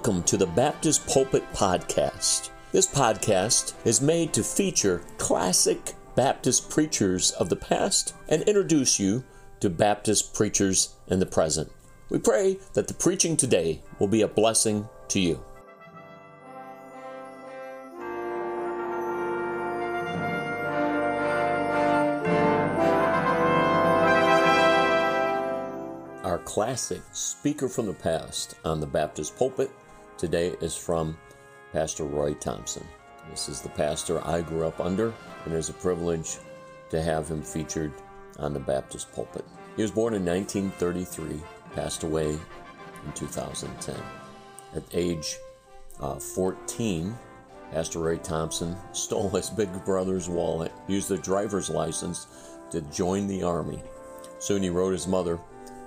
Welcome to the Baptist Pulpit Podcast. This podcast is made to feature classic Baptist preachers of the past and introduce you to Baptist preachers in the present. We pray that the preaching today will be a blessing to you. Our classic speaker from the past on the Baptist pulpit today is from Pastor Roy Thompson. This is the pastor I grew up under, and it's a privilege to have him featured on the Baptist pulpit. He was born in 1933, passed away in 2010. At age uh, 14, Pastor Roy Thompson stole his big brother's wallet, used a driver's license to join the army. Soon he wrote his mother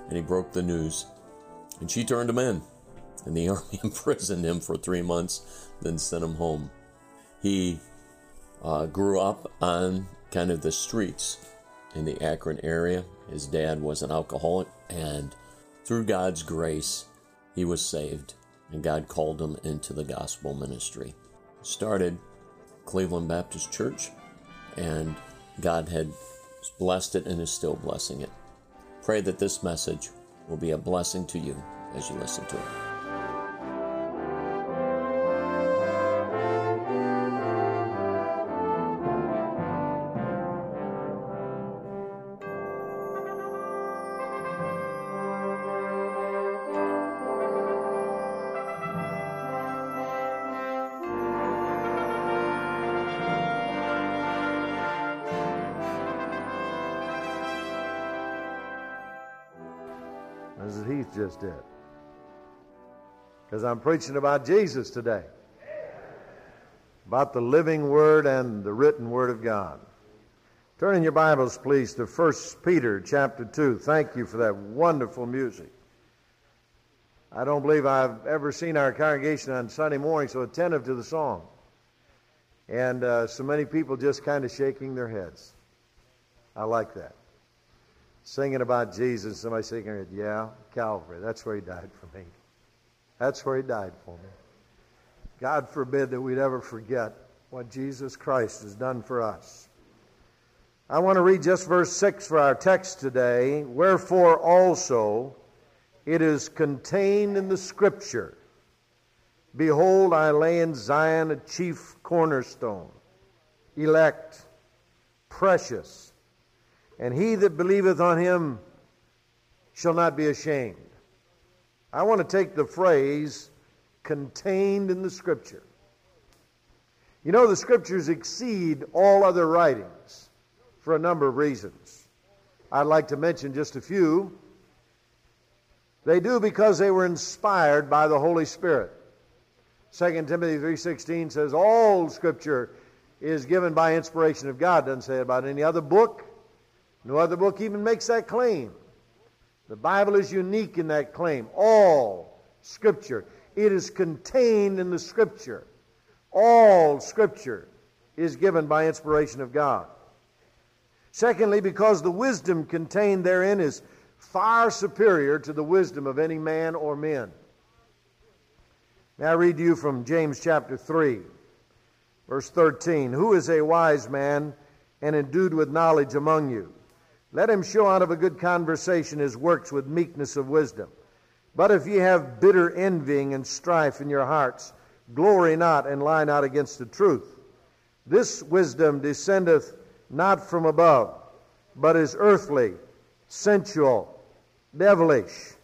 and he broke the news. And she turned him in, and the army imprisoned him for three months, then sent him home. He uh, grew up on kind of the streets in the Akron area. His dad was an alcoholic, and through God's grace, he was saved, and God called him into the gospel ministry. Started Cleveland Baptist Church, and God had blessed it and is still blessing it. Pray that this message will be a blessing to you as you listen to it. Because I'm preaching about Jesus today. About the living Word and the written Word of God. Turn in your Bibles, please, to 1 Peter chapter 2. Thank you for that wonderful music. I don't believe I've ever seen our congregation on Sunday morning so attentive to the song. And uh, so many people just kind of shaking their heads. I like that singing about Jesus, somebody singing, yeah, Calvary. That's where he died for me. That's where he died for me. God forbid that we'd ever forget what Jesus Christ has done for us. I want to read just verse 6 for our text today. Wherefore also it is contained in the Scripture Behold, I lay in Zion a chief cornerstone, elect, precious and he that believeth on him shall not be ashamed. I want to take the phrase contained in the Scripture. You know, the Scriptures exceed all other writings for a number of reasons. I'd like to mention just a few. They do because they were inspired by the Holy Spirit. 2 Timothy 3.16 says all Scripture is given by inspiration of God. Doesn't say about any other book. No other book even makes that claim. The Bible is unique in that claim. All Scripture. It is contained in the Scripture. All Scripture is given by inspiration of God. Secondly, because the wisdom contained therein is far superior to the wisdom of any man or men. Now I read to you from James chapter 3, verse 13. Who is a wise man and endued with knowledge among you? Let him show out of a good conversation his works with meekness of wisdom. But if ye have bitter envying and strife in your hearts, glory not and lie not against the truth. This wisdom descendeth not from above, but is earthly, sensual, devilish.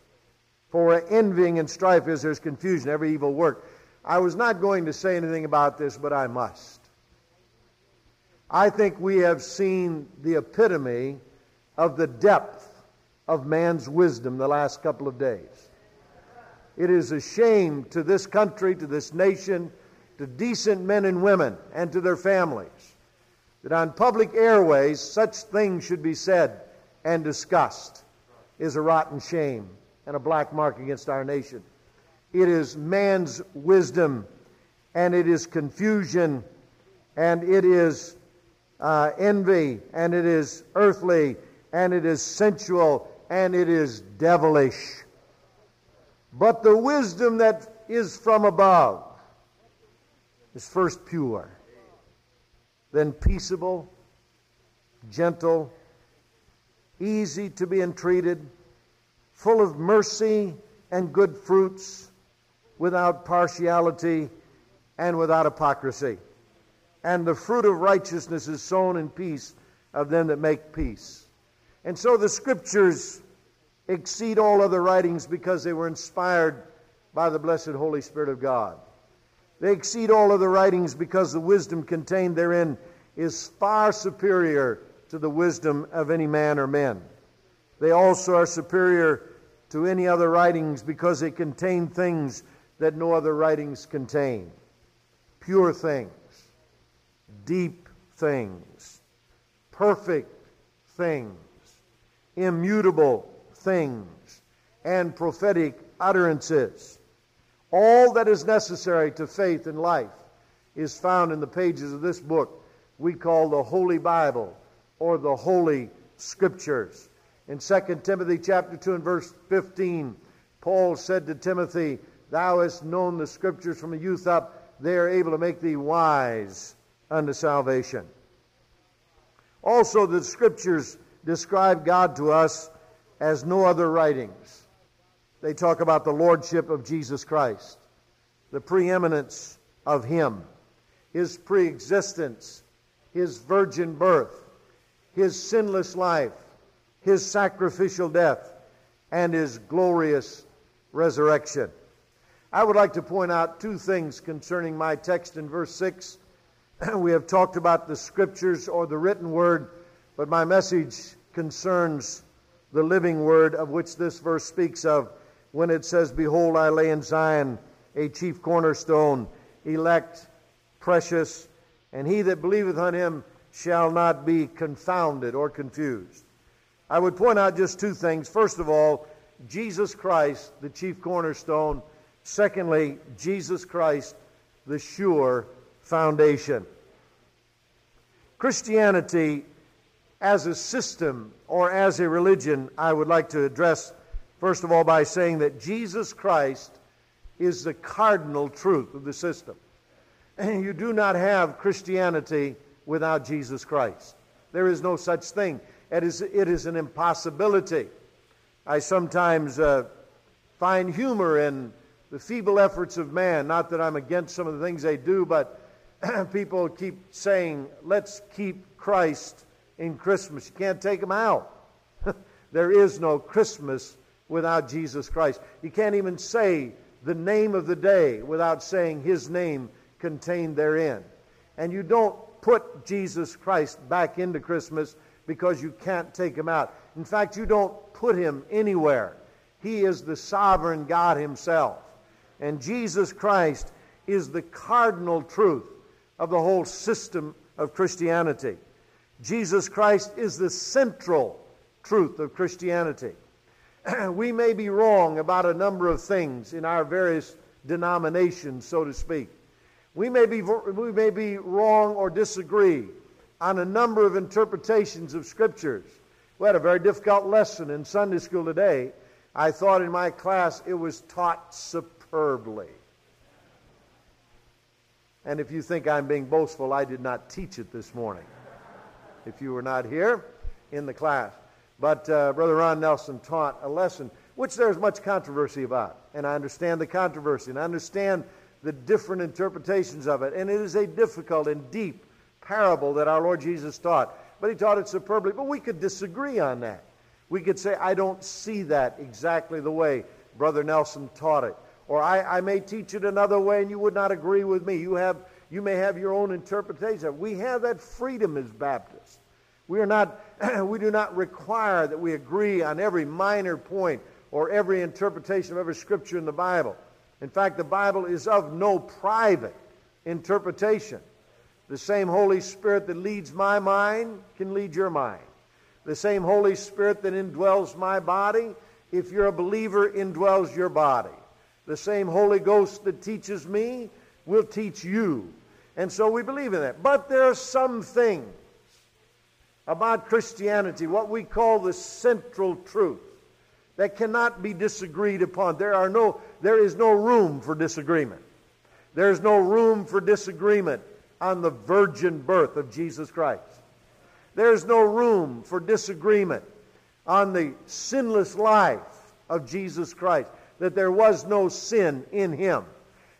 For envying and strife is, there's confusion, every evil work. I was not going to say anything about this, but I must. I think we have seen the epitome of the depth of man's wisdom the last couple of days. It is a shame to this country, to this nation, to decent men and women, and to their families that on public airways such things should be said and discussed is a rotten shame and a black mark against our nation. It is man's wisdom, and it is confusion, and it is uh, envy, and it is earthly, and it is sensual, and it is devilish. But the wisdom that is from above is first pure, then peaceable, gentle, easy to be entreated, full of mercy and good fruits, without partiality and without hypocrisy. And the fruit of righteousness is sown in peace of them that make peace. And so the scriptures exceed all other writings because they were inspired by the blessed Holy Spirit of God. They exceed all other writings because the wisdom contained therein is far superior to the wisdom of any man or men. They also are superior to any other writings because they contain things that no other writings contain pure things, deep things, perfect things, immutable things, and prophetic utterances. All that is necessary to faith and life is found in the pages of this book we call the Holy Bible or the Holy Scriptures. In 2 Timothy chapter 2 and verse 15, Paul said to Timothy, Thou hast known the Scriptures from a youth up, they are able to make thee wise unto salvation. Also, the Scriptures describe God to us as no other writings. They talk about the lordship of Jesus Christ, the preeminence of Him, His preexistence, His virgin birth, His sinless life, His sacrificial death, and His glorious resurrection. I would like to point out two things concerning my text in verse 6. we have talked about the scriptures or the written word, but my message concerns the living word of which this verse speaks of when it says, Behold, I lay in Zion a chief cornerstone, elect, precious, and he that believeth on him shall not be confounded or confused. I would point out just two things. First of all, Jesus Christ, the chief cornerstone. Secondly, Jesus Christ, the sure foundation. Christianity as a system or as a religion, I would like to address First of all, by saying that Jesus Christ is the cardinal truth of the system. And you do not have Christianity without Jesus Christ. There is no such thing. It is, it is an impossibility. I sometimes uh, find humor in the feeble efforts of man. Not that I'm against some of the things they do, but people keep saying, let's keep Christ in Christmas. You can't take him out. there is no Christmas without Jesus Christ. You can't even say the name of the day without saying his name contained therein. And you don't put Jesus Christ back into Christmas because you can't take him out. In fact, you don't put him anywhere. He is the sovereign God himself. And Jesus Christ is the cardinal truth of the whole system of Christianity. Jesus Christ is the central truth of Christianity. we may be wrong about a number of things in our various denominations, so to speak. We may be, we may be wrong or disagree on a number of interpretations of scriptures. We had a very difficult lesson in Sunday school today. I thought in my class it was taught superbly. And if you think I'm being boastful, I did not teach it this morning. If you were not here in the class. But uh, Brother Ron Nelson taught a lesson which there's much controversy about. And I understand the controversy and I understand the different interpretations of it. And it is a difficult and deep parable that our Lord Jesus taught. But he taught it superbly. But we could disagree on that. We could say, I don't see that exactly the way Brother Nelson taught it. Or I, I may teach it another way and you would not agree with me. You, have, you may have your own interpretation. We have that freedom as Baptists. We, are not, we do not require that we agree on every minor point or every interpretation of every scripture in the Bible. In fact, the Bible is of no private interpretation. The same Holy Spirit that leads my mind can lead your mind. The same Holy Spirit that indwells my body, if you're a believer, indwells your body. The same Holy Ghost that teaches me will teach you. And so we believe in that. But there are some things about Christianity, what we call the central truth, that cannot be disagreed upon. There, are no, there is no room for disagreement. There's no room for disagreement on the virgin birth of Jesus Christ. There's no room for disagreement on the sinless life of Jesus Christ, that there was no sin in him.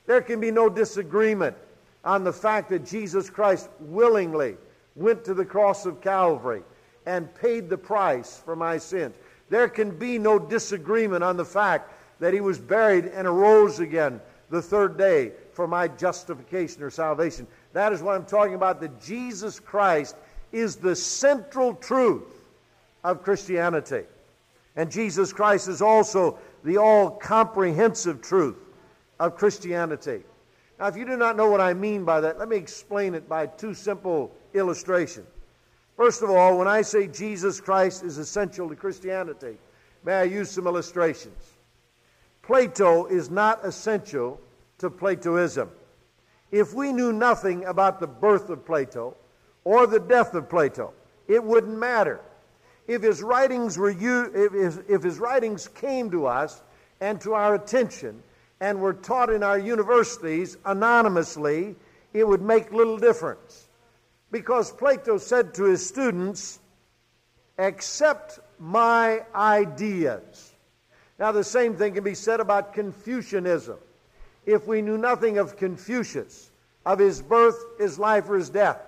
There can be no disagreement on the fact that Jesus Christ willingly went to the cross of Calvary and paid the price for my sins. There can be no disagreement on the fact that he was buried and arose again the third day for my justification or salvation. That is what I'm talking about, that Jesus Christ is the central truth of Christianity. And Jesus Christ is also the all comprehensive truth of Christianity. Now, if you do not know what I mean by that, let me explain it by two simple illustrations. First of all, when I say Jesus Christ is essential to Christianity, may I use some illustrations? Plato is not essential to Platoism. If we knew nothing about the birth of Plato or the death of Plato, it wouldn't matter. If his writings were if his, if his writings came to us and to our attention and were taught in our universities anonymously, it would make little difference. Because Plato said to his students, accept my ideas. Now, the same thing can be said about Confucianism. If we knew nothing of Confucius, of his birth, his life, or his death,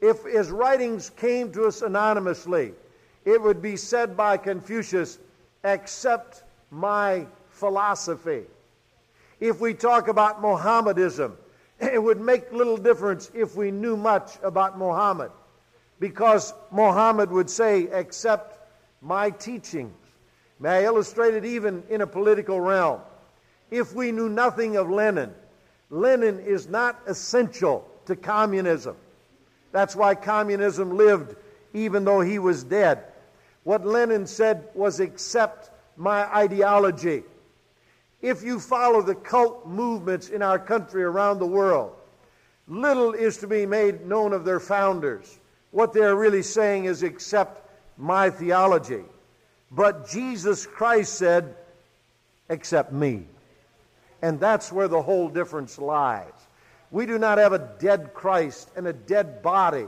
if his writings came to us anonymously, it would be said by Confucius, accept my philosophy. If we talk about Mohammedism, it would make little difference if we knew much about Muhammad, because Muhammad would say, accept my teachings. May I illustrate it even in a political realm? If we knew nothing of Lenin, Lenin is not essential to communism. That's why communism lived even though he was dead. What Lenin said was, accept my ideology. If you follow the cult movements in our country around the world, little is to be made known of their founders. What they're really saying is, accept my theology. But Jesus Christ said, accept me. And that's where the whole difference lies. We do not have a dead Christ and a dead body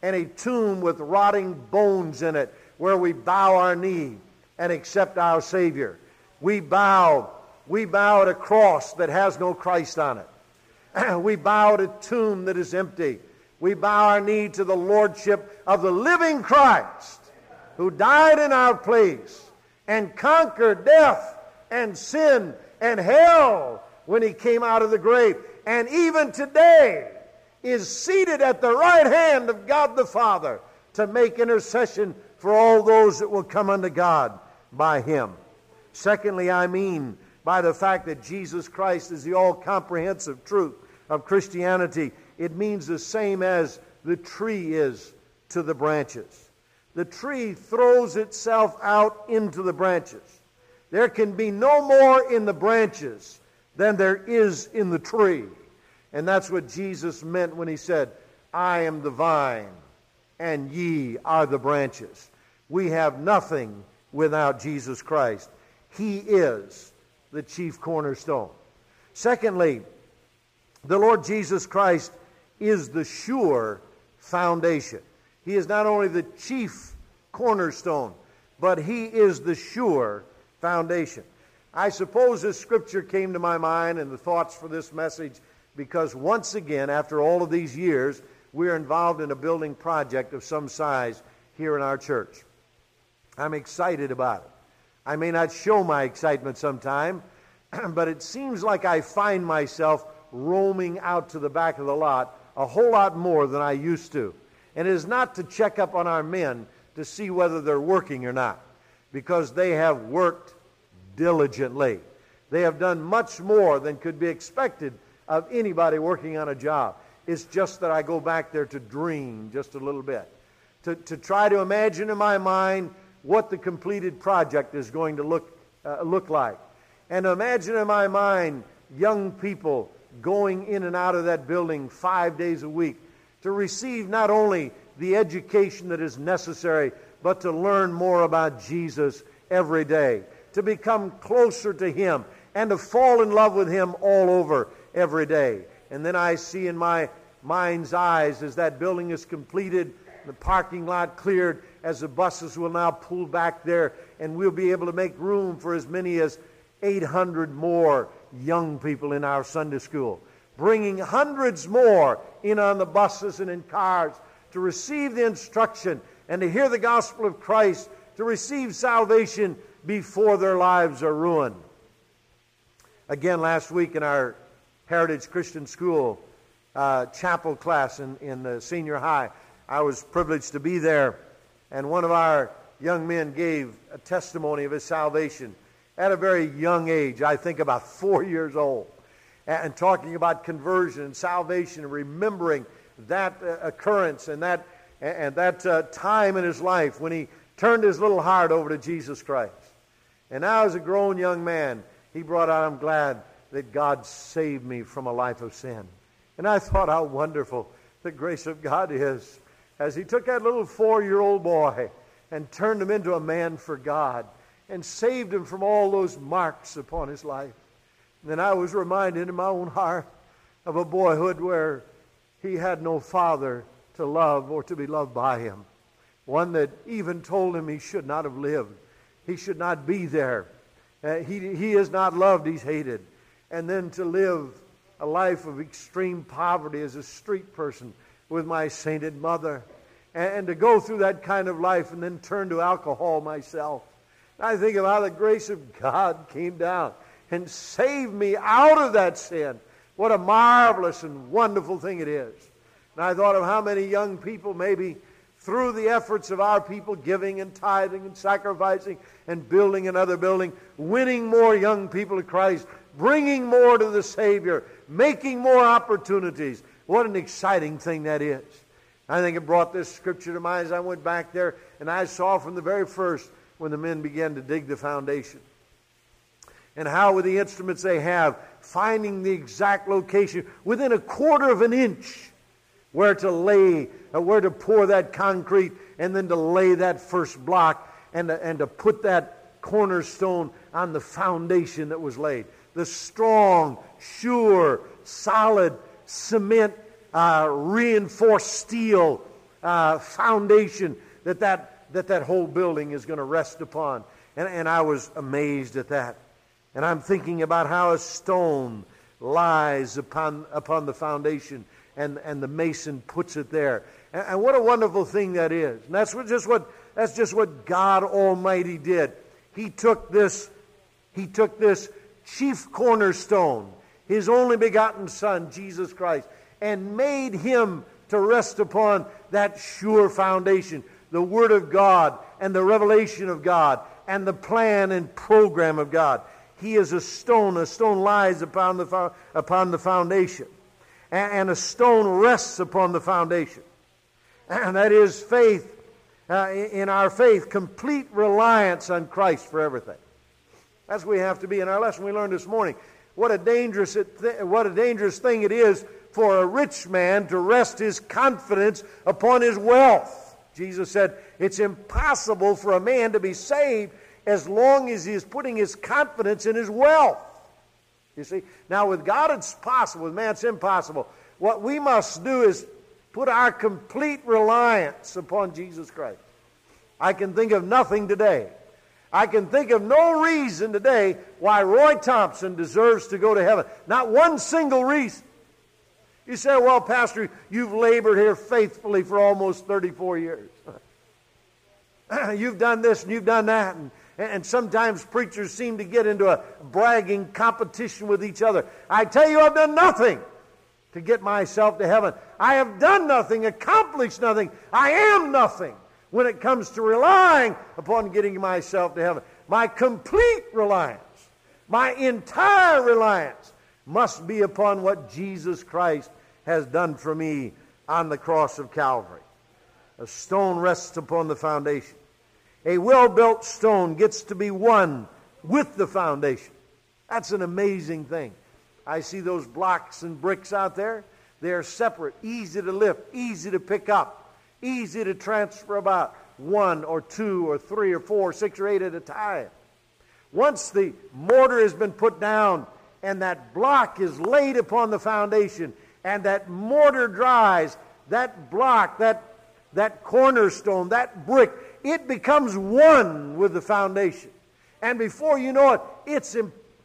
and a tomb with rotting bones in it where we bow our knee and accept our Savior. We bow we bow at a cross that has no Christ on it. we bow at a tomb that is empty. We bow our knee to the Lordship of the living Christ who died in our place and conquered death and sin and hell when he came out of the grave. And even today is seated at the right hand of God the Father to make intercession for all those that will come unto God by him. Secondly, I mean by the fact that Jesus Christ is the all comprehensive truth of Christianity. It means the same as the tree is to the branches. The tree throws itself out into the branches. There can be no more in the branches than there is in the tree. And that's what Jesus meant when he said, I am the vine, and ye are the branches. We have nothing without Jesus Christ. He is the chief cornerstone. Secondly, the Lord Jesus Christ is the sure foundation. He is not only the chief cornerstone, but He is the sure foundation. I suppose this scripture came to my mind and the thoughts for this message because once again, after all of these years, we're involved in a building project of some size here in our church. I'm excited about it. I may not show my excitement sometime, but it seems like I find myself roaming out to the back of the lot a whole lot more than I used to. And it is not to check up on our men to see whether they're working or not, because they have worked diligently. They have done much more than could be expected of anybody working on a job. It's just that I go back there to dream just a little bit, to, to try to imagine in my mind what the completed project is going to look, uh, look like. And imagine in my mind young people going in and out of that building five days a week to receive not only the education that is necessary, but to learn more about Jesus every day. to become closer to Him and to fall in love with Him all over every day. And then I see in my mind's eyes as that building is completed, the parking lot cleared, as the buses will now pull back there, and we'll be able to make room for as many as 800 more young people in our Sunday school, bringing hundreds more in on the buses and in cars to receive the instruction and to hear the gospel of Christ, to receive salvation before their lives are ruined. Again, last week in our Heritage Christian School uh, chapel class in, in the senior high, I was privileged to be there, and one of our young men gave a testimony of his salvation at a very young age, I think about four years old, and talking about conversion and salvation and remembering that uh, occurrence and that, and that uh, time in his life when he turned his little heart over to Jesus Christ. And now, as a grown young man, he brought out, I'm glad that God saved me from a life of sin. And I thought how wonderful the grace of God is as he took that little four year old boy and turned him into a man for God and saved him from all those marks upon his life. And then I was reminded in my own heart of a boyhood where he had no father to love or to be loved by him. One that even told him he should not have lived. He should not be there. Uh, he, he is not loved, he's hated. And then to live a life of extreme poverty as a street person with my sainted mother. And, and to go through that kind of life and then turn to alcohol myself I think of how the grace of God came down and saved me out of that sin. What a marvelous and wonderful thing it is. And I thought of how many young people, maybe through the efforts of our people, giving and tithing and sacrificing and building another building, winning more young people to Christ, bringing more to the Savior, making more opportunities. What an exciting thing that is. I think it brought this scripture to mind as I went back there and I saw from the very first when the men began to dig the foundation. And how, with the instruments they have, finding the exact location within a quarter of an inch where to lay, uh, where to pour that concrete, and then to lay that first block and to, and to put that cornerstone on the foundation that was laid. The strong, sure, solid cement, uh, reinforced steel uh, foundation that that that that whole building is going to rest upon. And, and I was amazed at that. And I'm thinking about how a stone lies upon, upon the foundation and, and the mason puts it there. And, and what a wonderful thing that is. And that's what, just what, that's just what God Almighty did. He took this, he took this chief cornerstone, his only begotten Son, Jesus Christ, and made him to rest upon that sure foundation the Word of God and the revelation of God and the plan and program of God. He is a stone. A stone lies upon the, upon the foundation. And, a stone rests upon the foundation. And that is faith, uh, in our faith, complete reliance on Christ for everything. That's what we have to be. In our lesson we learned this morning, what a dangerous, what a dangerous thing it is for a rich man to rest his confidence upon his wealth. Jesus said, It's impossible for a man to be saved as long as he is putting his confidence in his wealth. You see? Now, with God, it's possible. With man, it's impossible. What we must do is put our complete reliance upon Jesus Christ. I can think of nothing today. I can think of no reason today why Roy Thompson deserves to go to heaven. Not one single reason. You say, well, Pastor, you've labored here faithfully for almost 34 years. you've done this and you've done that. And, and sometimes preachers seem to get into a bragging competition with each other. I tell you, I've done nothing to get myself to heaven. I have done nothing, accomplished nothing. I am nothing when it comes to relying upon getting myself to heaven. My complete reliance, my entire reliance must be upon what Jesus Christ has done for me on the cross of Calvary. A stone rests upon the foundation. A well built stone gets to be one with the foundation. That's an amazing thing. I see those blocks and bricks out there. They are separate, easy to lift, easy to pick up, easy to transfer about one or two or three or four, six or eight at a time. once the mortar has been put down and that block is laid upon the foundation and that mortar dries, that block, that, that cornerstone, that brick, it becomes one with the foundation. And before you know it, it's,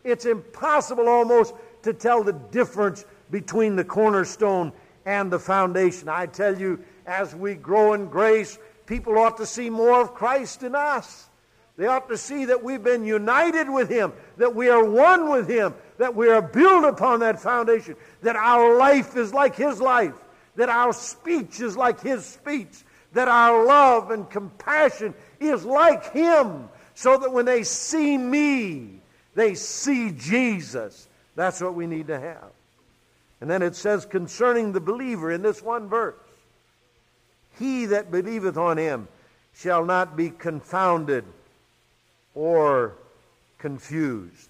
it's impossible almost to tell the difference between the cornerstone and the foundation. I tell you, as we grow in grace, people ought to see more of Christ in us. They ought to see that we've been united with Him, that we are one with Him, that we are built upon that foundation, that our life is like His life, that our speech is like His speech, that our love and compassion is like Him, so that when they see me, they see Jesus. That's what we need to have. And then it says concerning the believer in this one verse He that believeth on Him shall not be confounded or confused.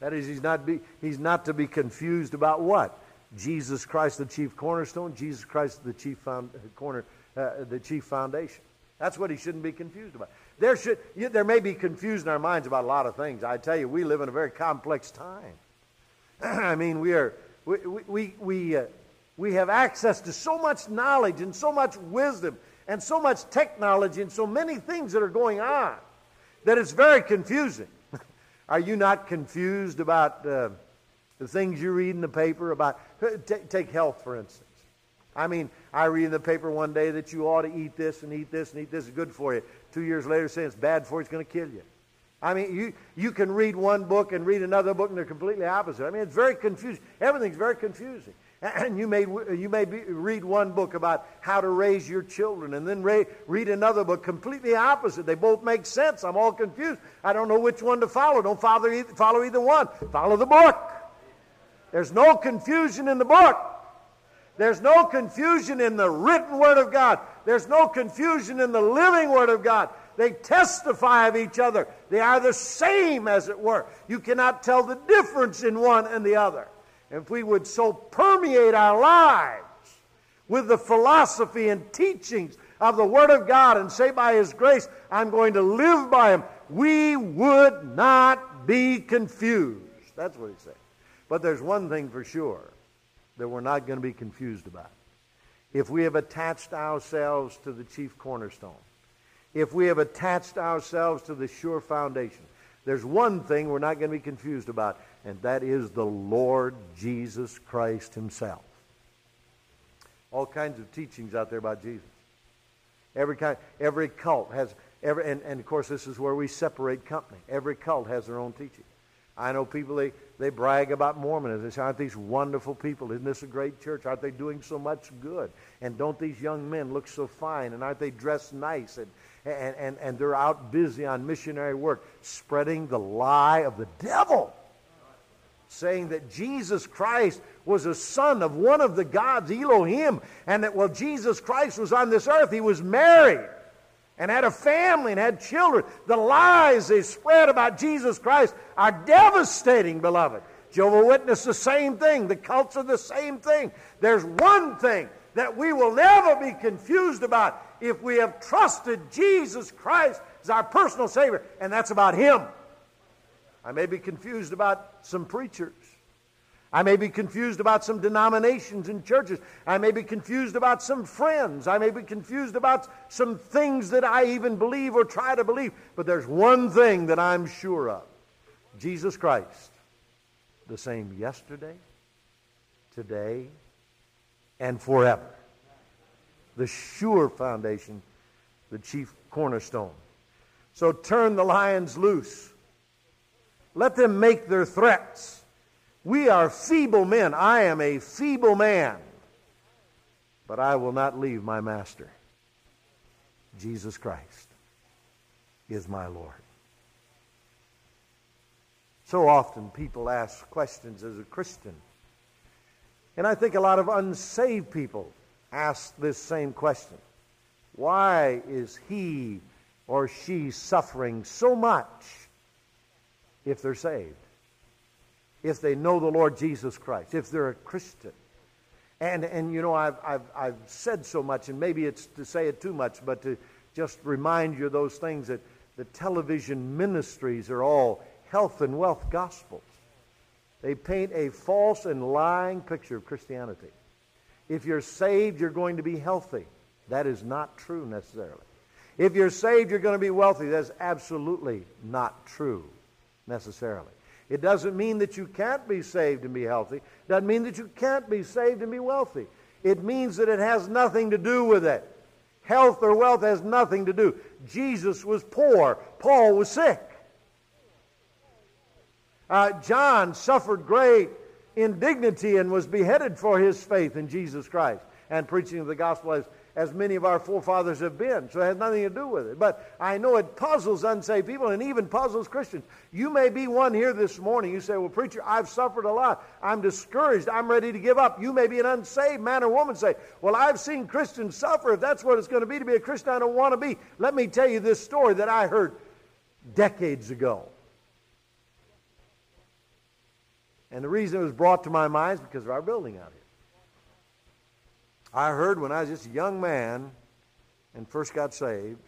That is, he's not, be, he's not to be confused about what? Jesus Christ, the chief cornerstone, Jesus Christ, the chief found, corner, uh, the chief foundation. That's what he shouldn't be confused about. There, should, you, there may be confusion in our minds about a lot of things. I tell you, we live in a very complex time. I mean, we are we we we, uh, we have access to so much knowledge and so much wisdom and so much technology and so many things that are going on that it's very confusing. Are you not confused about uh, the things you read in the paper about, t- take health, for instance. I mean, I read in the paper one day that you ought to eat this and eat this and eat this is good for you. Two years later, saying it's bad for you, it's going to kill you. I mean, you, you can read one book and read another book, and they're completely opposite. I mean, it's very confusing. Everything's very confusing. And you may, you may be, read one book about how to raise your children and then re- read another book completely opposite. They both make sense. I'm all confused. I don't know which one to follow. Don't follow either, follow either one. Follow the book. There's no confusion in the book. There's no confusion in the written Word of God. There's no confusion in the living Word of God. They testify of each other. They are the same, as it were. You cannot tell the difference in one and the other if we would so permeate our lives with the philosophy and teachings of the Word of God and say, by His grace, I'm going to live by Him, we would not be confused. That's what He said. But there's one thing for sure that we're not going to be confused about. If we have attached ourselves to the chief cornerstone, if we have attached ourselves to the sure foundation, there's one thing we're not going to be confused about, and that is the Lord Jesus Christ Himself. All kinds of teachings out there about Jesus. Every kind, every cult has every, and, and of course this is where we separate company. Every cult has their own teaching. I know people they, they brag about Mormonism. They say, aren't these wonderful people? Isn't this a great church? Aren't they doing so much good? And don't these young men look so fine? And aren't they dressed nice? And, and, and, and they're out busy on missionary work, spreading the lie of the devil saying that Jesus Christ was a son of one of the gods, Elohim, and that while Jesus Christ was on this earth, he was married and had a family and had children. The lies they spread about Jesus Christ are devastating, beloved. Jehovah Witness, the same thing. The cults are the same thing. There's one thing that we will never be confused about if we have trusted Jesus Christ as our personal Savior, and that's about Him. I may be confused about some preachers. I may be confused about some denominations and churches. I may be confused about some friends. I may be confused about some things that I even believe or try to believe. But there's one thing that I'm sure of Jesus Christ, the same yesterday, today, and forever. The sure foundation, the chief cornerstone. So turn the lions loose let them make their threats. We are feeble men. I am a feeble man. But I will not leave my master. Jesus Christ is my Lord. So often people ask questions as a Christian. And I think a lot of unsaved people ask this same question Why is he or she suffering so much? if they're saved, if they know the Lord Jesus Christ, if they're a Christian. And, and you know, I've, I've, I've said so much, and maybe it's to say it too much, but to just remind you of those things that the television ministries are all health and wealth gospels. They paint a false and lying picture of Christianity. If you're saved, you're going to be healthy. That is not true necessarily. If you're saved, you're going to be wealthy. That's absolutely not true necessarily. It doesn't mean that you can't be saved and be healthy. It doesn't mean that you can't be saved and be wealthy. It means that it has nothing to do with it. Health or wealth has nothing to do. Jesus was poor. Paul was sick. Uh, John suffered great indignity and was beheaded for his faith in Jesus Christ and preaching of the gospel as as many of our forefathers have been. So it has nothing to do with it. But I know it puzzles unsaved people and even puzzles Christians. You may be one here this morning. You say, Well, preacher, I've suffered a lot. I'm discouraged. I'm ready to give up. You may be an unsaved man or woman say, Well, I've seen Christians suffer. If that's what it's going to be to be a Christian, I don't want to be. Let me tell you this story that I heard decades ago. And the reason it was brought to my mind is because of our building out here. I heard when I was just a young man and first got saved,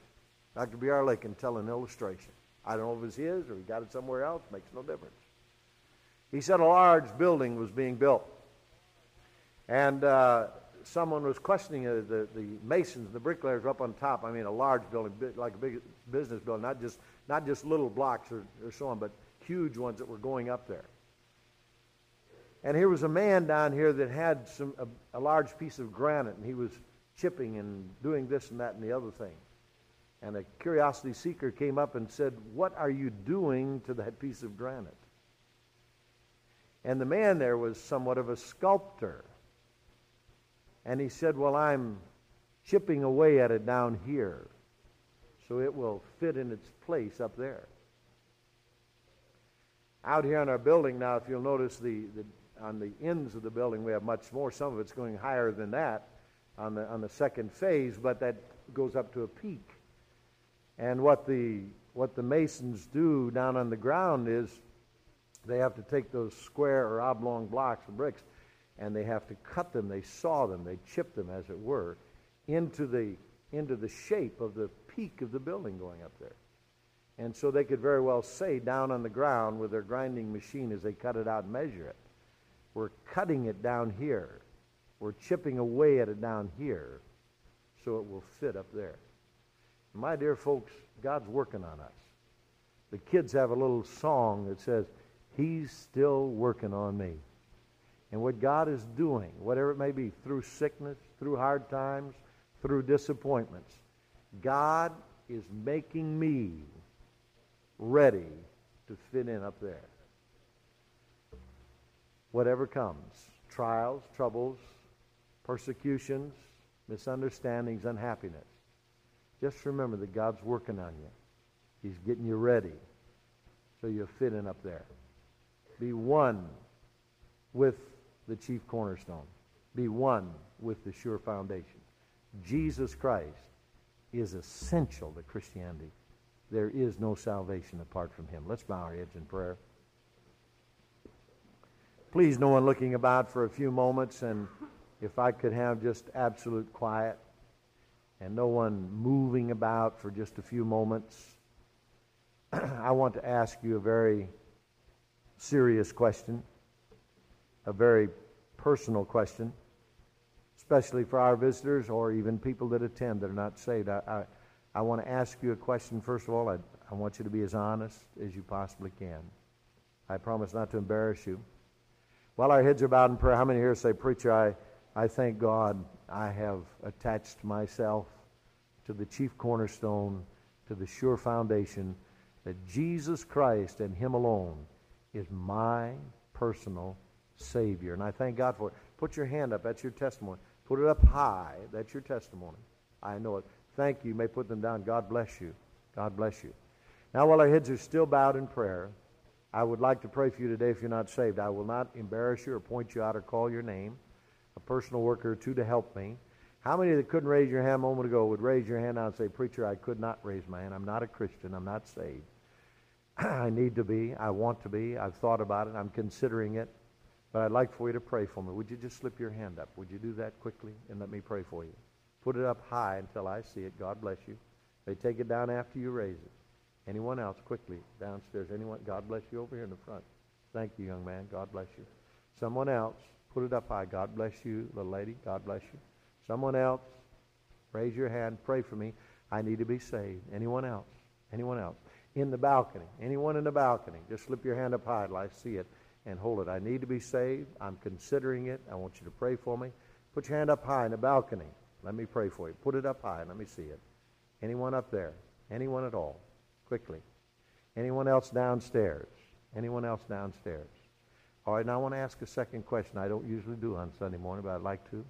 Dr. B.R. Lakin tell an illustration. I don't know if it was his or he got it somewhere else, makes no difference. He said a large building was being built. And uh, someone was questioning uh, the, the masons, the bricklayers up on top. I mean, a large building, like a big business building, not just, not just little blocks or, or so on, but huge ones that were going up there. And here was a man down here that had some a, a, large piece of granite, and he was chipping and doing this and that and the other thing. And a curiosity seeker came up and said, What are you doing to that piece of granite? And the man there was somewhat of a sculptor. And he said, Well, I'm chipping away at it down here so it will fit in its place up there. Out here in our building now, if you'll notice, the, the on the ends of the building, we have much more. Some of it's going higher than that on the, on the second phase, but that goes up to a peak. And what the, what the masons do down on the ground is they have to take those square or oblong blocks of bricks and they have to cut them, they saw them, they chip them, as it were, into the, into the shape of the peak of the building going up there. And so they could very well say down on the ground with their grinding machine as they cut it out and measure it, we're cutting it down here. We're chipping away at it down here so it will fit up there. My dear folks, God's working on us. The kids have a little song that says, He's still working on me. And what God is doing, whatever it may be, through sickness, through hard times, through disappointments, God is making me ready to fit in up there whatever comes trials, troubles, persecutions, misunderstandings, unhappiness. Just remember that God's working on you. He's getting you ready so you'll fit in up there. Be one with the chief cornerstone. Be one with the sure foundation. Jesus Christ is essential to Christianity. There is no salvation apart from him. Let's bow our heads in prayer. Please, no one looking about for a few moments, and if I could have just absolute quiet and no one moving about for just a few moments, I want to ask you a very serious question, a very personal question, especially for our visitors or even people that attend that are not saved. I, I, I want to ask you a question, first of all. I, I want you to be as honest as you possibly can. I promise not to embarrass you. While our heads are bowed in prayer, how many here say, Preacher, I, I thank God I have attached myself to the chief cornerstone, to the sure foundation, that Jesus Christ and Him alone is my personal Savior. And I thank God for it. Put your hand up. That's your testimony. Put it up high. That's your testimony. I know it. Thank you. You may put them down. God bless you. God bless you. Now, while our heads are still bowed in prayer, I would like to pray for you today if you're not saved. I will not embarrass you or point you out or call your name. A personal worker or two to help me. How many that couldn't raise your hand a moment ago would raise your hand now and say, Preacher, I could not raise my hand. I'm not a Christian. I'm not saved. I need to be. I want to be. I've thought about it. I'm considering it. But I'd like for you to pray for me. Would you just slip your hand up? Would you do that quickly and let me pray for you? Put it up high until I see it. God bless you. They take it down after you raise it. Anyone else? Quickly, downstairs. Anyone? God bless you over here in the front. Thank you, young man. God bless you. Someone else. Put it up high. God bless you, little lady. God bless you. Someone else. Raise your hand. Pray for me. I need to be saved. Anyone else? Anyone else? In the balcony. Anyone in the balcony? Just slip your hand up high till I see it and hold it. I need to be saved. I'm considering it. I want you to pray for me. Put your hand up high in the balcony. Let me pray for you. Put it up high. Let me see it. Anyone up there? Anyone at all? Quickly. Anyone else downstairs? Anyone else downstairs? All right, now I want to ask a second question. I don't usually do on Sunday morning, but I'd like to.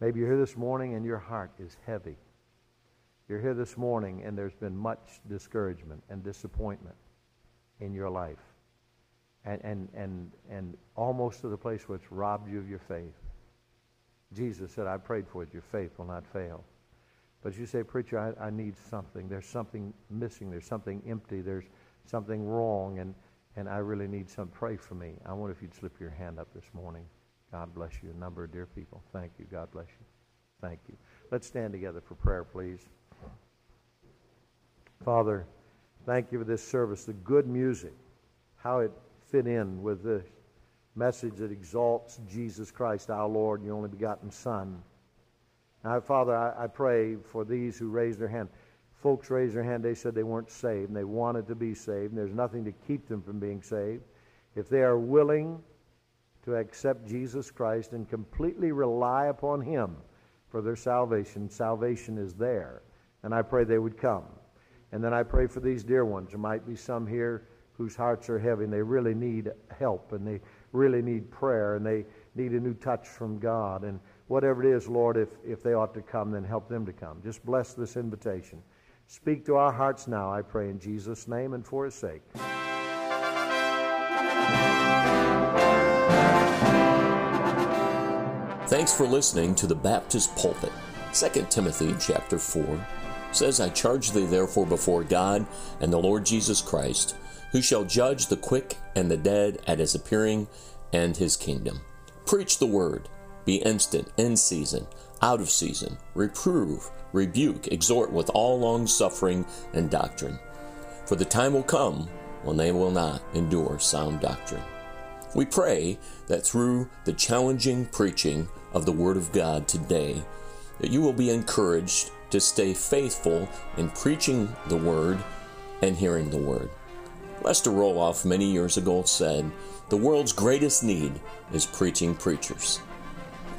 Maybe you're here this morning and your heart is heavy. You're here this morning and there's been much discouragement and disappointment in your life. And, and, and, and almost to the place where it's robbed you of your faith. Jesus said, I prayed for it. Your faith will not fail. But you say, Preacher, I, I need something. There's something missing. There's something empty. There's something wrong. And, and I really need some. Pray for me. I wonder if you'd slip your hand up this morning. God bless you. A number of dear people. Thank you. God bless you. Thank you. Let's stand together for prayer, please. Father, thank you for this service, the good music, how it fit in with the message that exalts Jesus Christ, our Lord, your only begotten Son. Now, Father, I, I pray for these who raised their hand. Folks raised their hand, they said they weren't saved, and they wanted to be saved, and there's nothing to keep them from being saved. If they are willing to accept Jesus Christ and completely rely upon Him for their salvation, salvation is there. And I pray they would come. And then I pray for these dear ones. There might be some here whose hearts are heavy and they really need help and they really need prayer and they need a new touch from God. And whatever it is, Lord, if, if they ought to come, then help them to come. Just bless this invitation. Speak to our hearts now, I pray, in Jesus' name and for his sake. Thanks for listening to the Baptist Pulpit. 2 Timothy chapter 4 says, I charge thee therefore before God and the Lord Jesus Christ, who shall judge the quick and the dead at his appearing and his kingdom. Preach the word, be instant, in season, out of season, reprove, rebuke, exhort with all long suffering and doctrine. For the time will come when they will not endure sound doctrine. We pray that through the challenging preaching of the Word of God today, that you will be encouraged to stay faithful in preaching the Word and hearing the Word. Lester Roloff many years ago said, The world's greatest need is preaching preachers.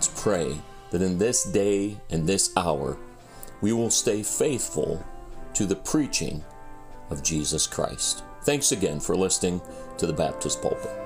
Let's pray that in this day and this hour, we will stay faithful to the preaching of Jesus Christ. Thanks again for listening to the Baptist Pulpit.